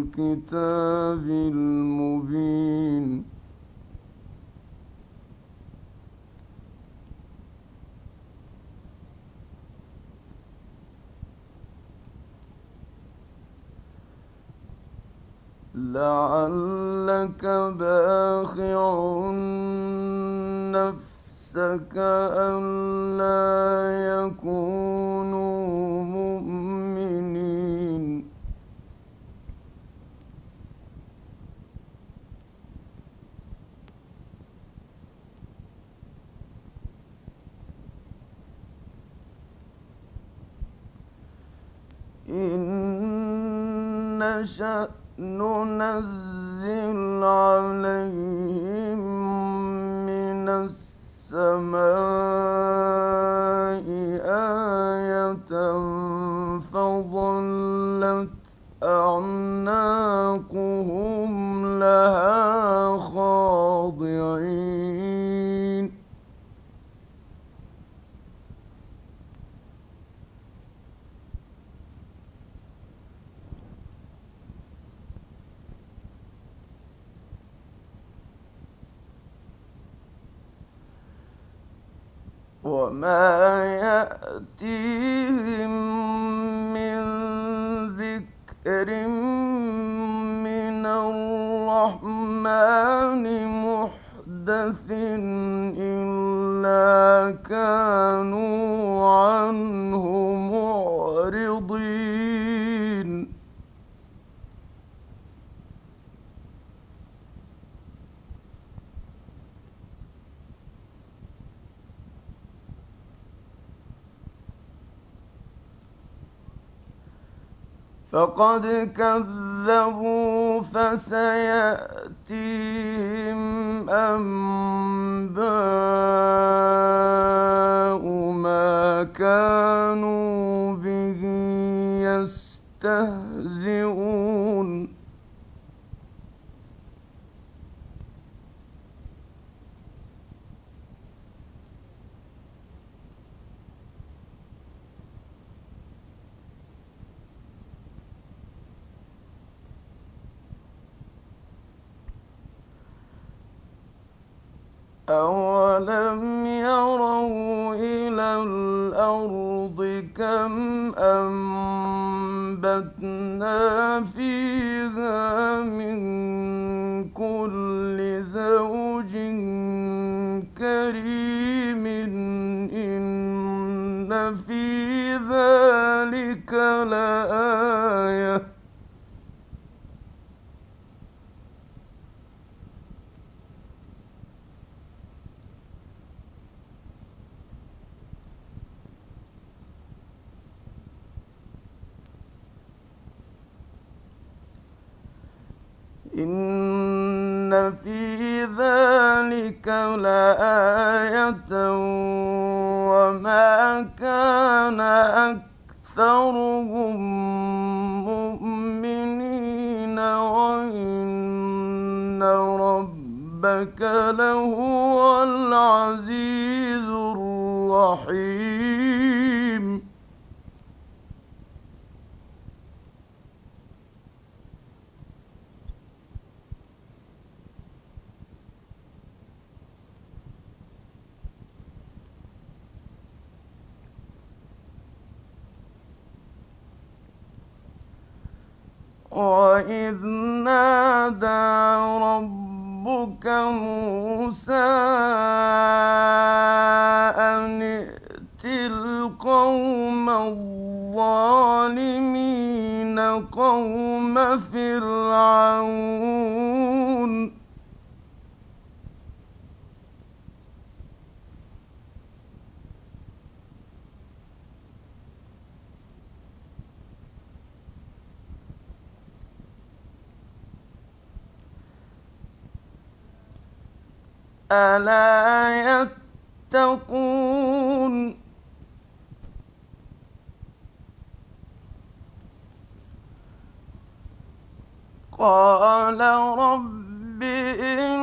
الكتاب المبين. لعلك باخع نفسك ألا يكونوا مؤمنين ننزل عليهم من السماء آية فظلت أعناقهم لها وما يأتيهم من ذكر من الرحمن محدث إلا كانوا عنه فقد كذبوا فسيأتيهم أنباء ما كانوا به يستهزئون. ربك لهو العزيز الرحيم. وإذ نادى ربك موسى أن ائت القوم الظالمين قوم فرعون. ألا يتقون؟ قال رب إني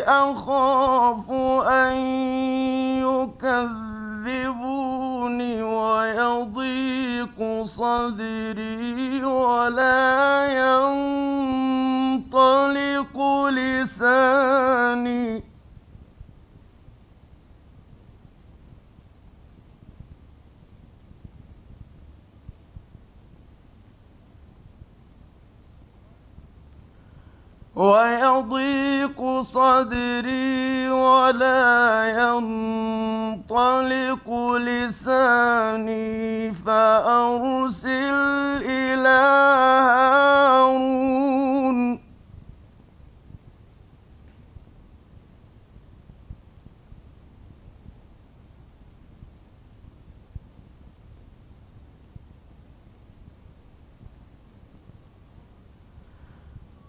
أخاف أن يكذبوني ويضيق صدري ولا ينطلق ويضيق صدري ولا ينطلق لساني فأرسل إلى هارون.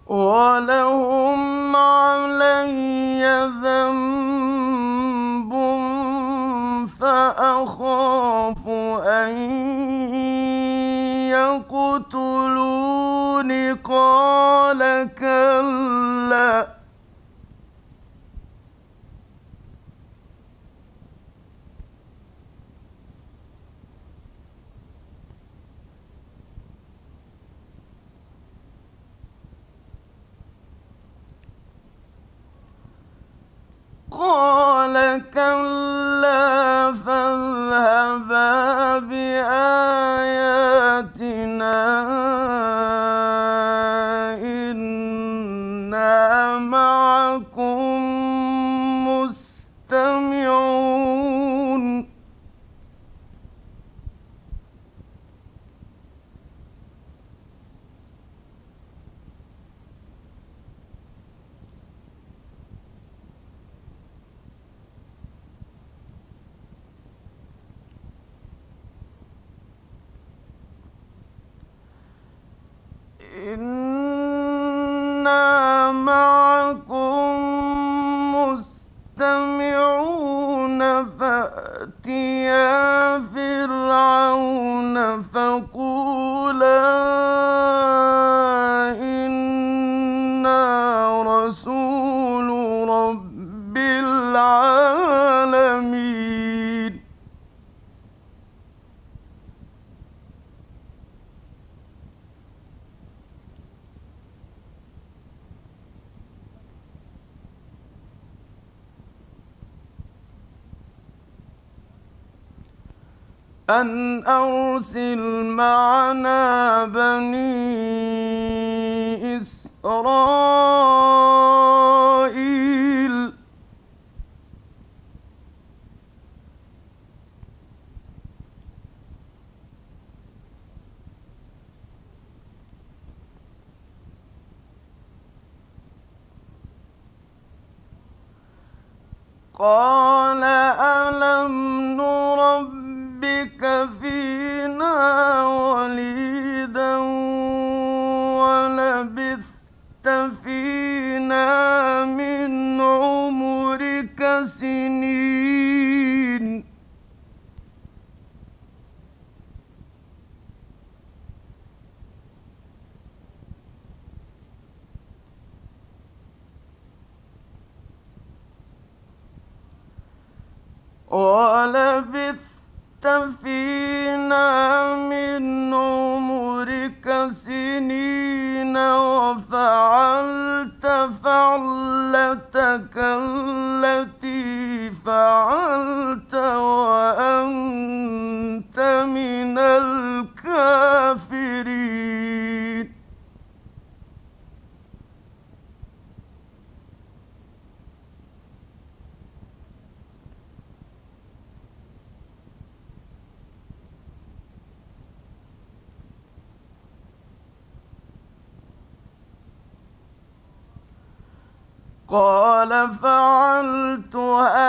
ولهم علي ذنب فأخاف أن يقتلون قال كلا قال كلا فاذهبا بآياتنا أن أرسل معنا بني إسرائيل. قال قال فعلتها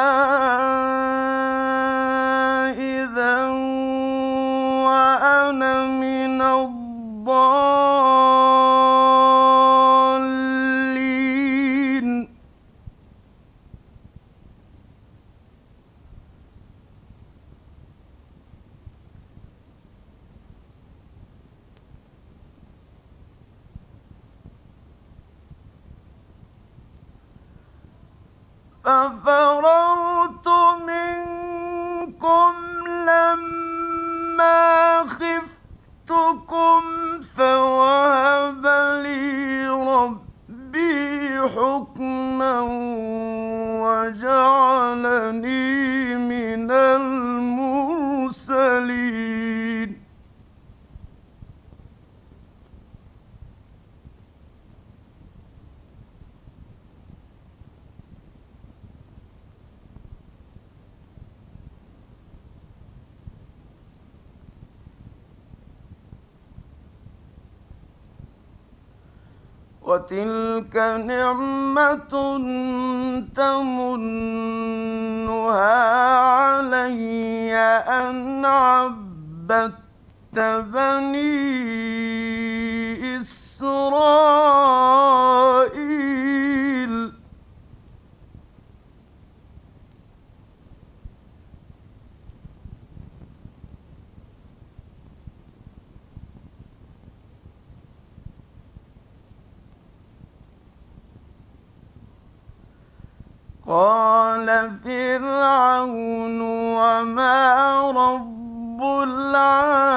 وتلك نعمة تمنها علي أن عبدت بني إسرائيل. قال فرعون وما رب العالمين.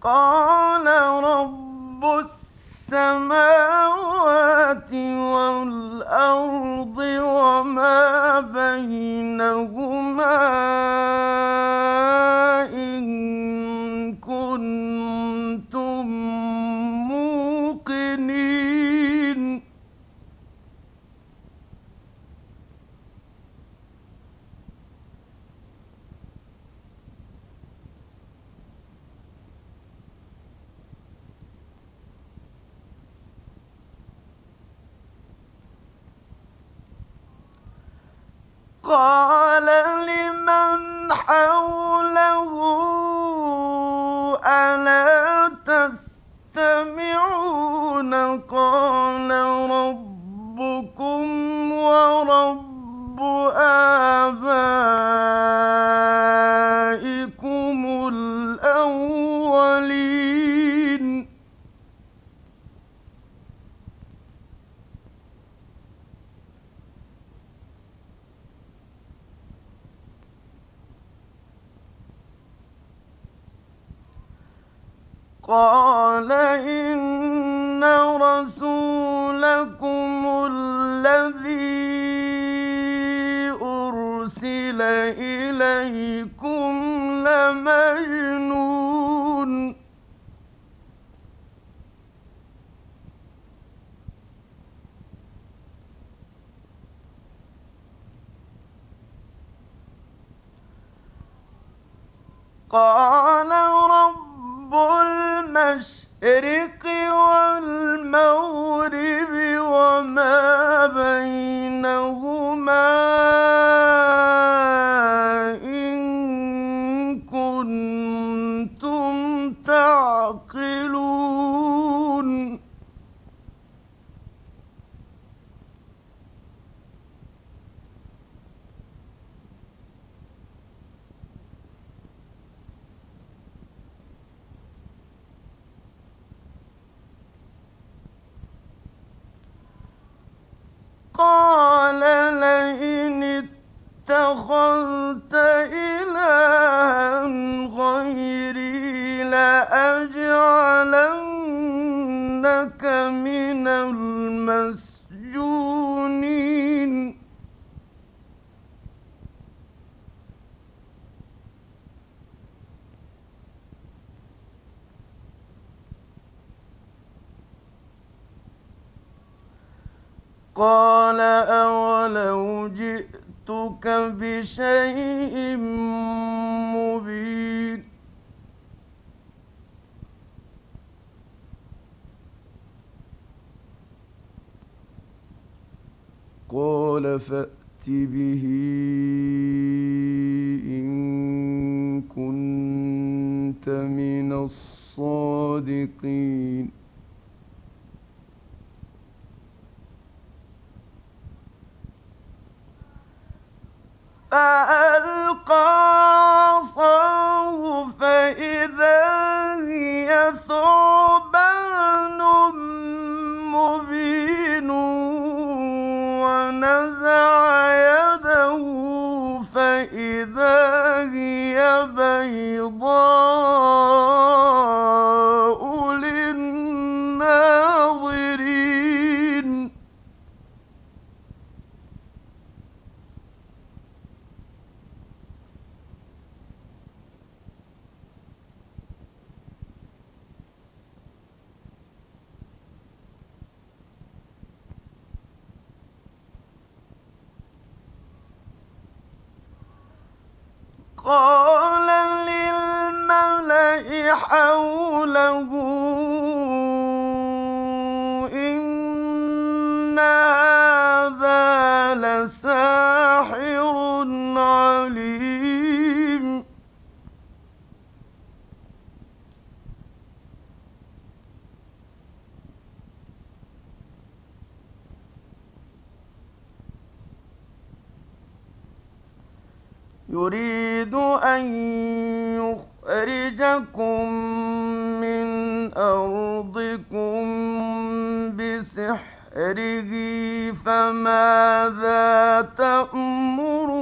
قال رب السماوات والأرض وما بينهما إن كنتم قال لمن قال رب المشرق والمغرب وما قال فأت به إن كنت من الصادقين. قال يريد أن يخرجكم من أرضكم بسحره فماذا تأمرون؟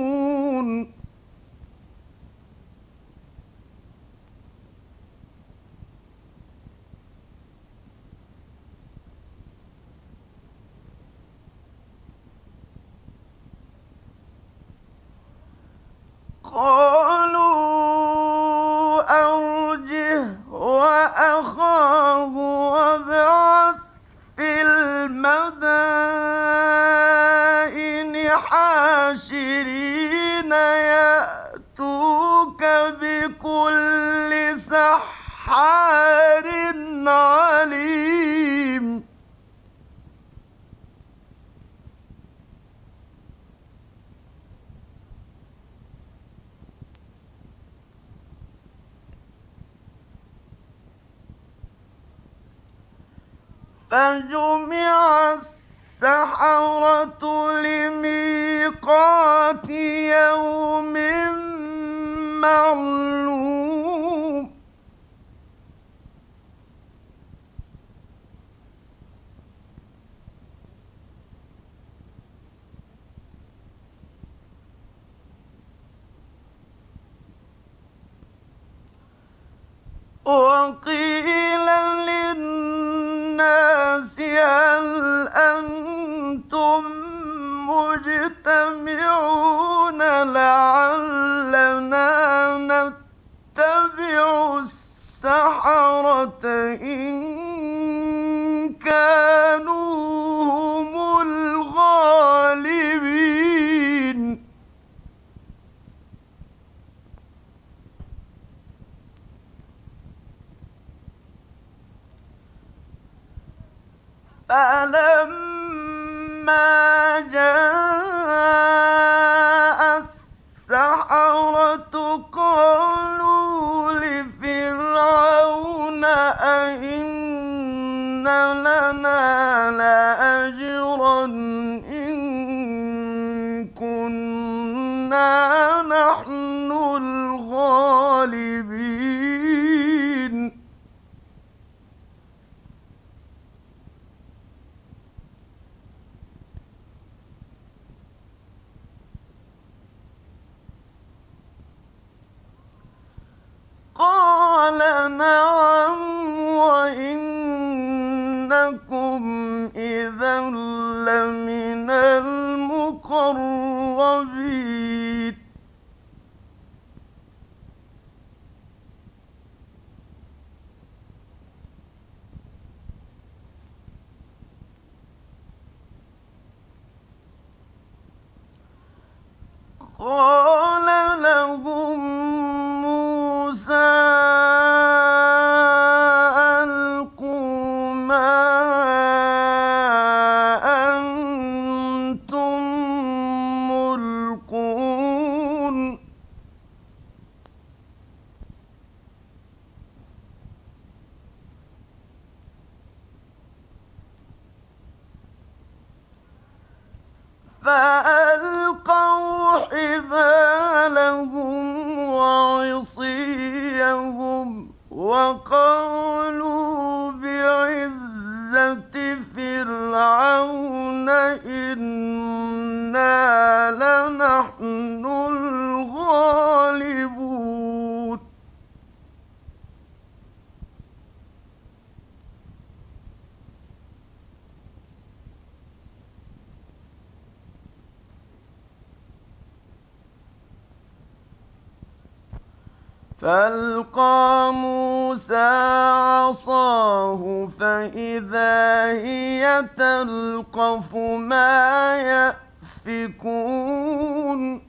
فجمع السحرة لميقات يوم معلوم مجتمعون لعلنا نتبع السحرة إن كانوا هم الغالبين. فلما كنا نحن الغالبين وقالوا بعزة فرعون إنا لنحن الغالبون. فألقى موسى عصاه فإذا هي تلقف ما يأفكون.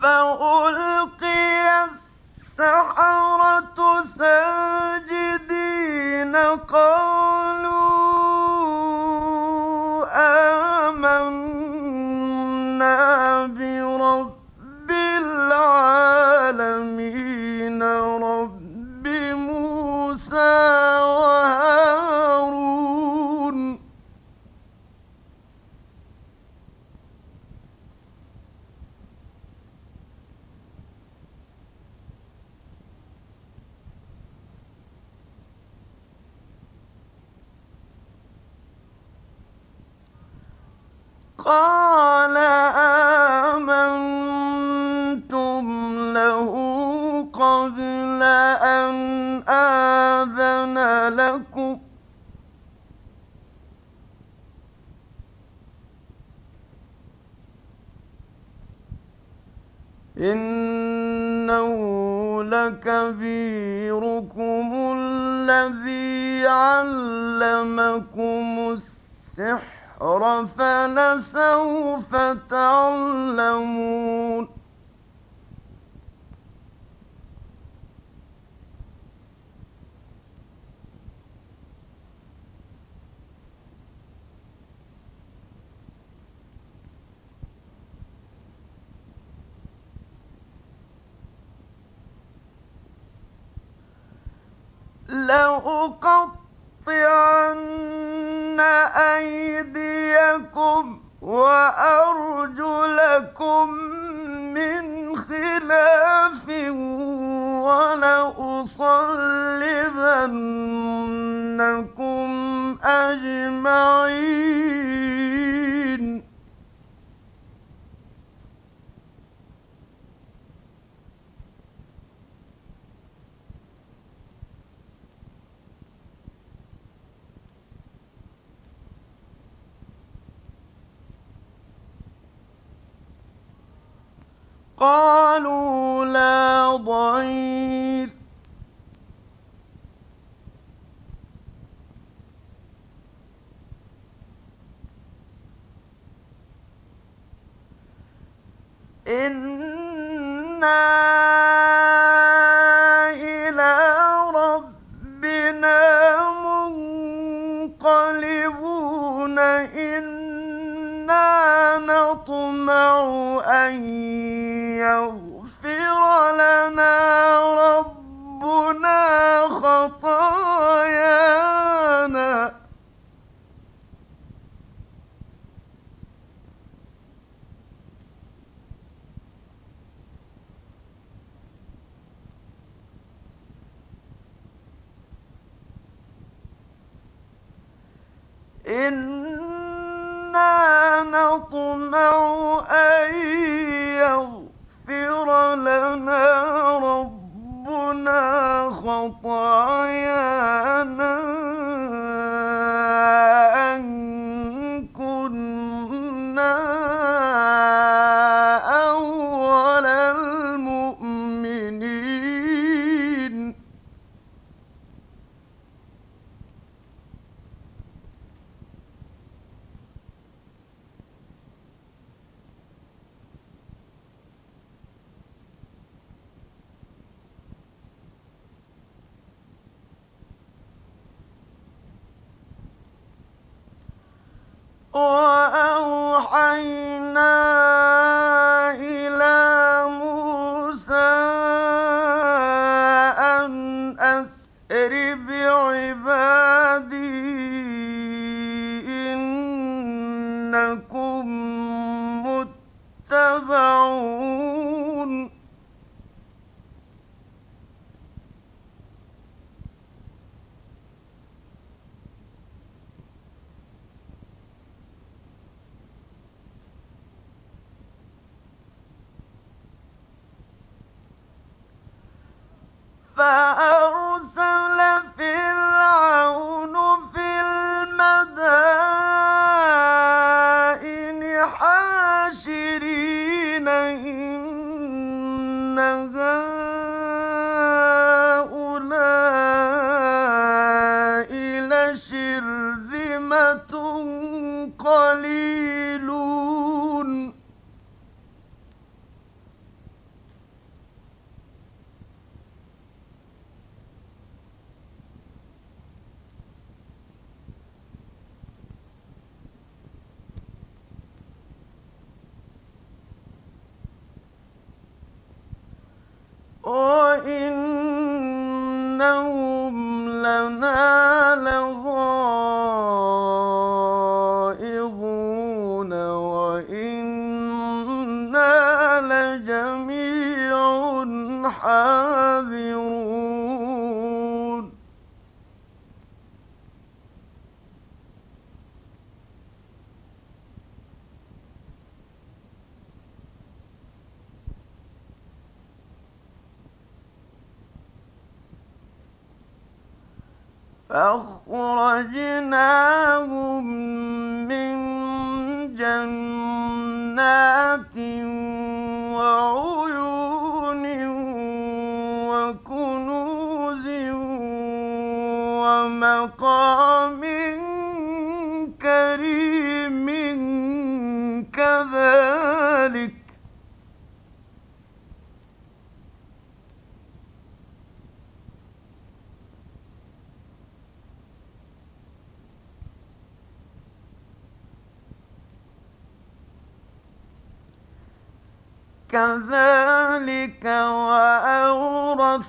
فألقي السحرة ساجدين قالوا قال آمنتم له قبل أن آذن لكم. إنه لكبيركم الذي علمكم السحر. فلسوف تعلمون. لأقطعن أيديكم وأرجلكم من خلاف ولأصلبنكم أجمعين. قالوا لا ضير. إنا إلى ربنا منقلبون. إنا نطمع أن يغفر لنا ربنا خطايانا. إنا نطمع أن كذلك وأورثناها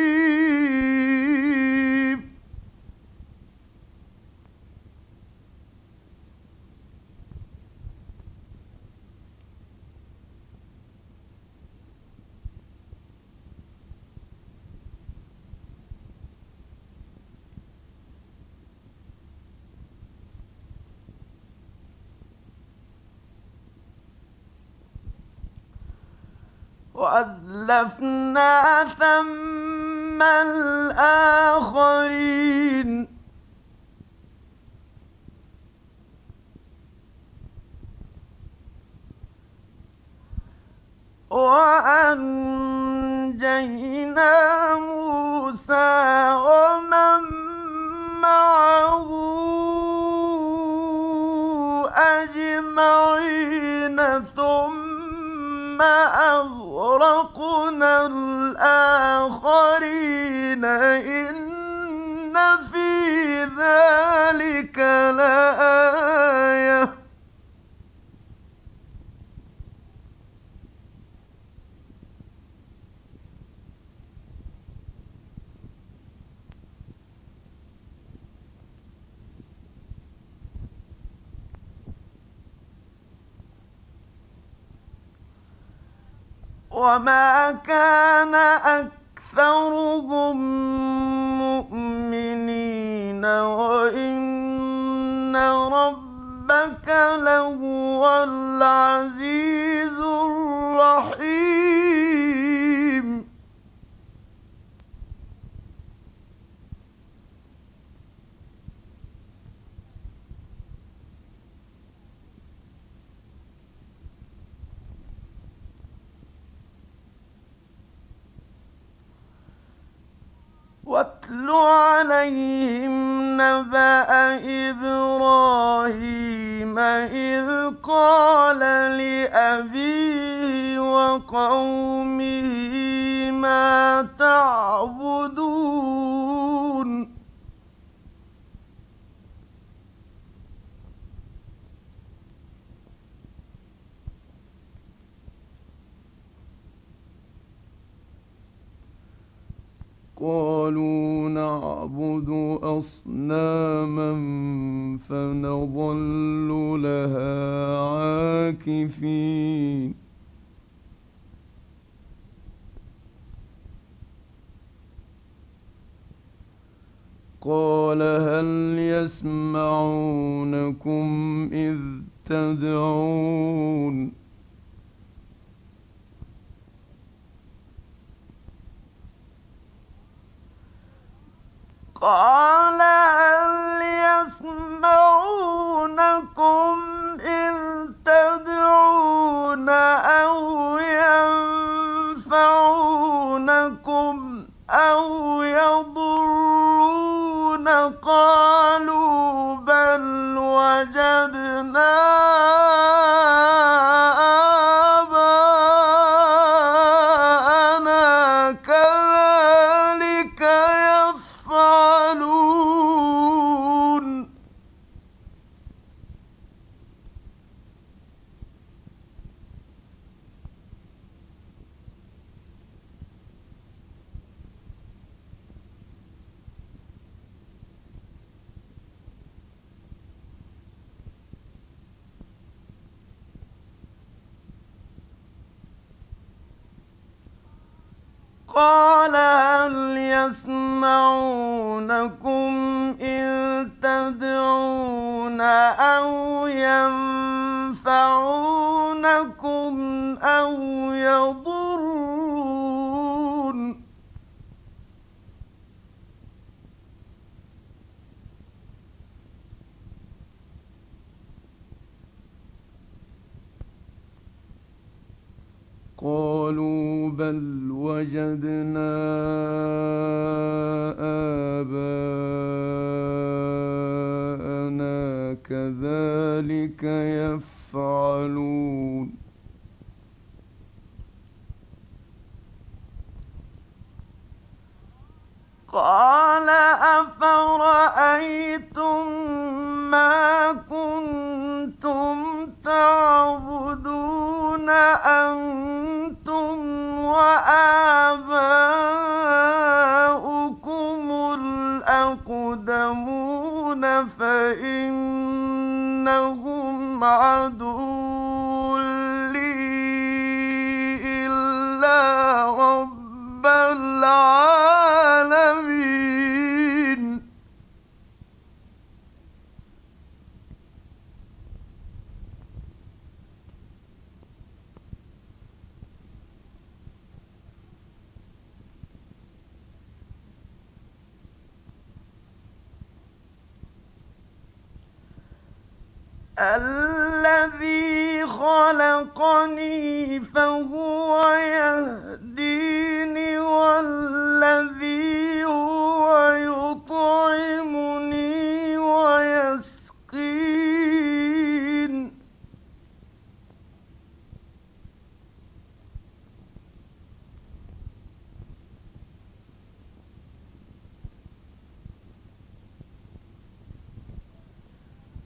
وأزلفنا ثم الآخرين. وأنجينا موسى ومن معه أجمعين ثم أغرقنا الآخرين إن في ذلك لآية. وما كان أكثرهم مؤمنين وإن ربك لهو العزيز الرحيم. واتل عليهم نبأ إبراهيم إذ قال لأبيه وقومه ما تعبدون No. قال هل يسمعونكم إذ تدعون أو ينفعونكم أو يضرون قالوا بل وجدنا آباءنا كذلك يفعلون. قال أفرأيتم ما كنتم تعبدون أنتم وآباؤكم الأقدمون فإنهم عدو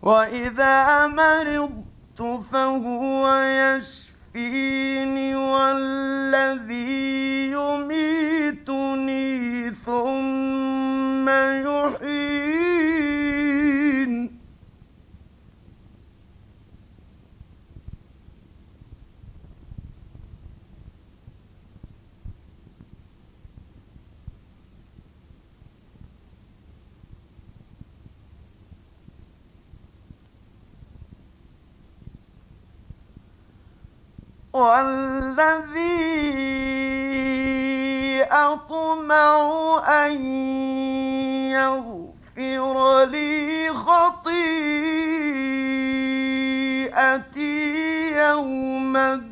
وإذا مرضت فهو يشفيني والذي والذي أطمع أن يغفر لي خطيئتي يوم الدين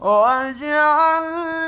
واجعل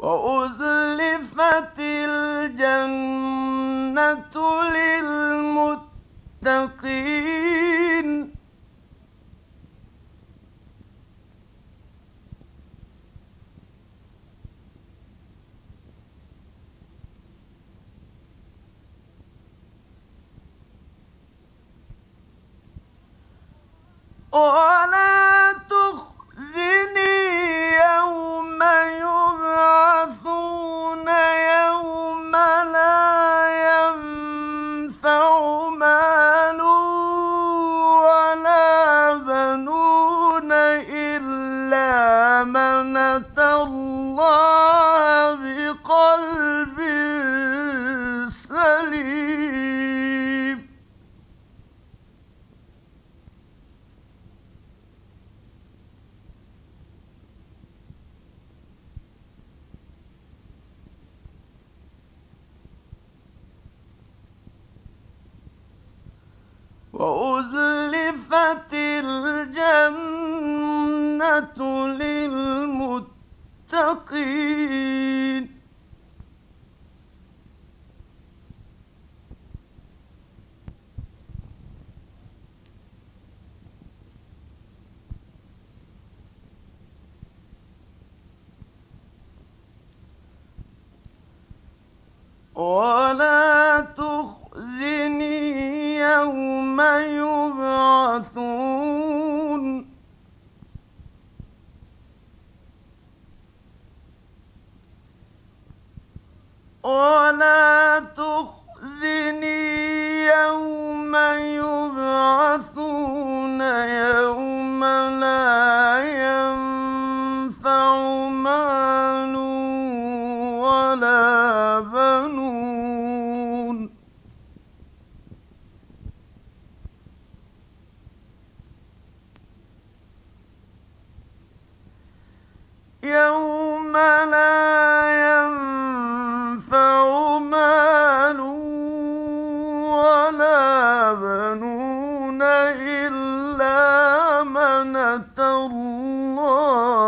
وأزلفت الجنة للمتقين. وأزلفت الجنة للمتقين. إلا من أتى الله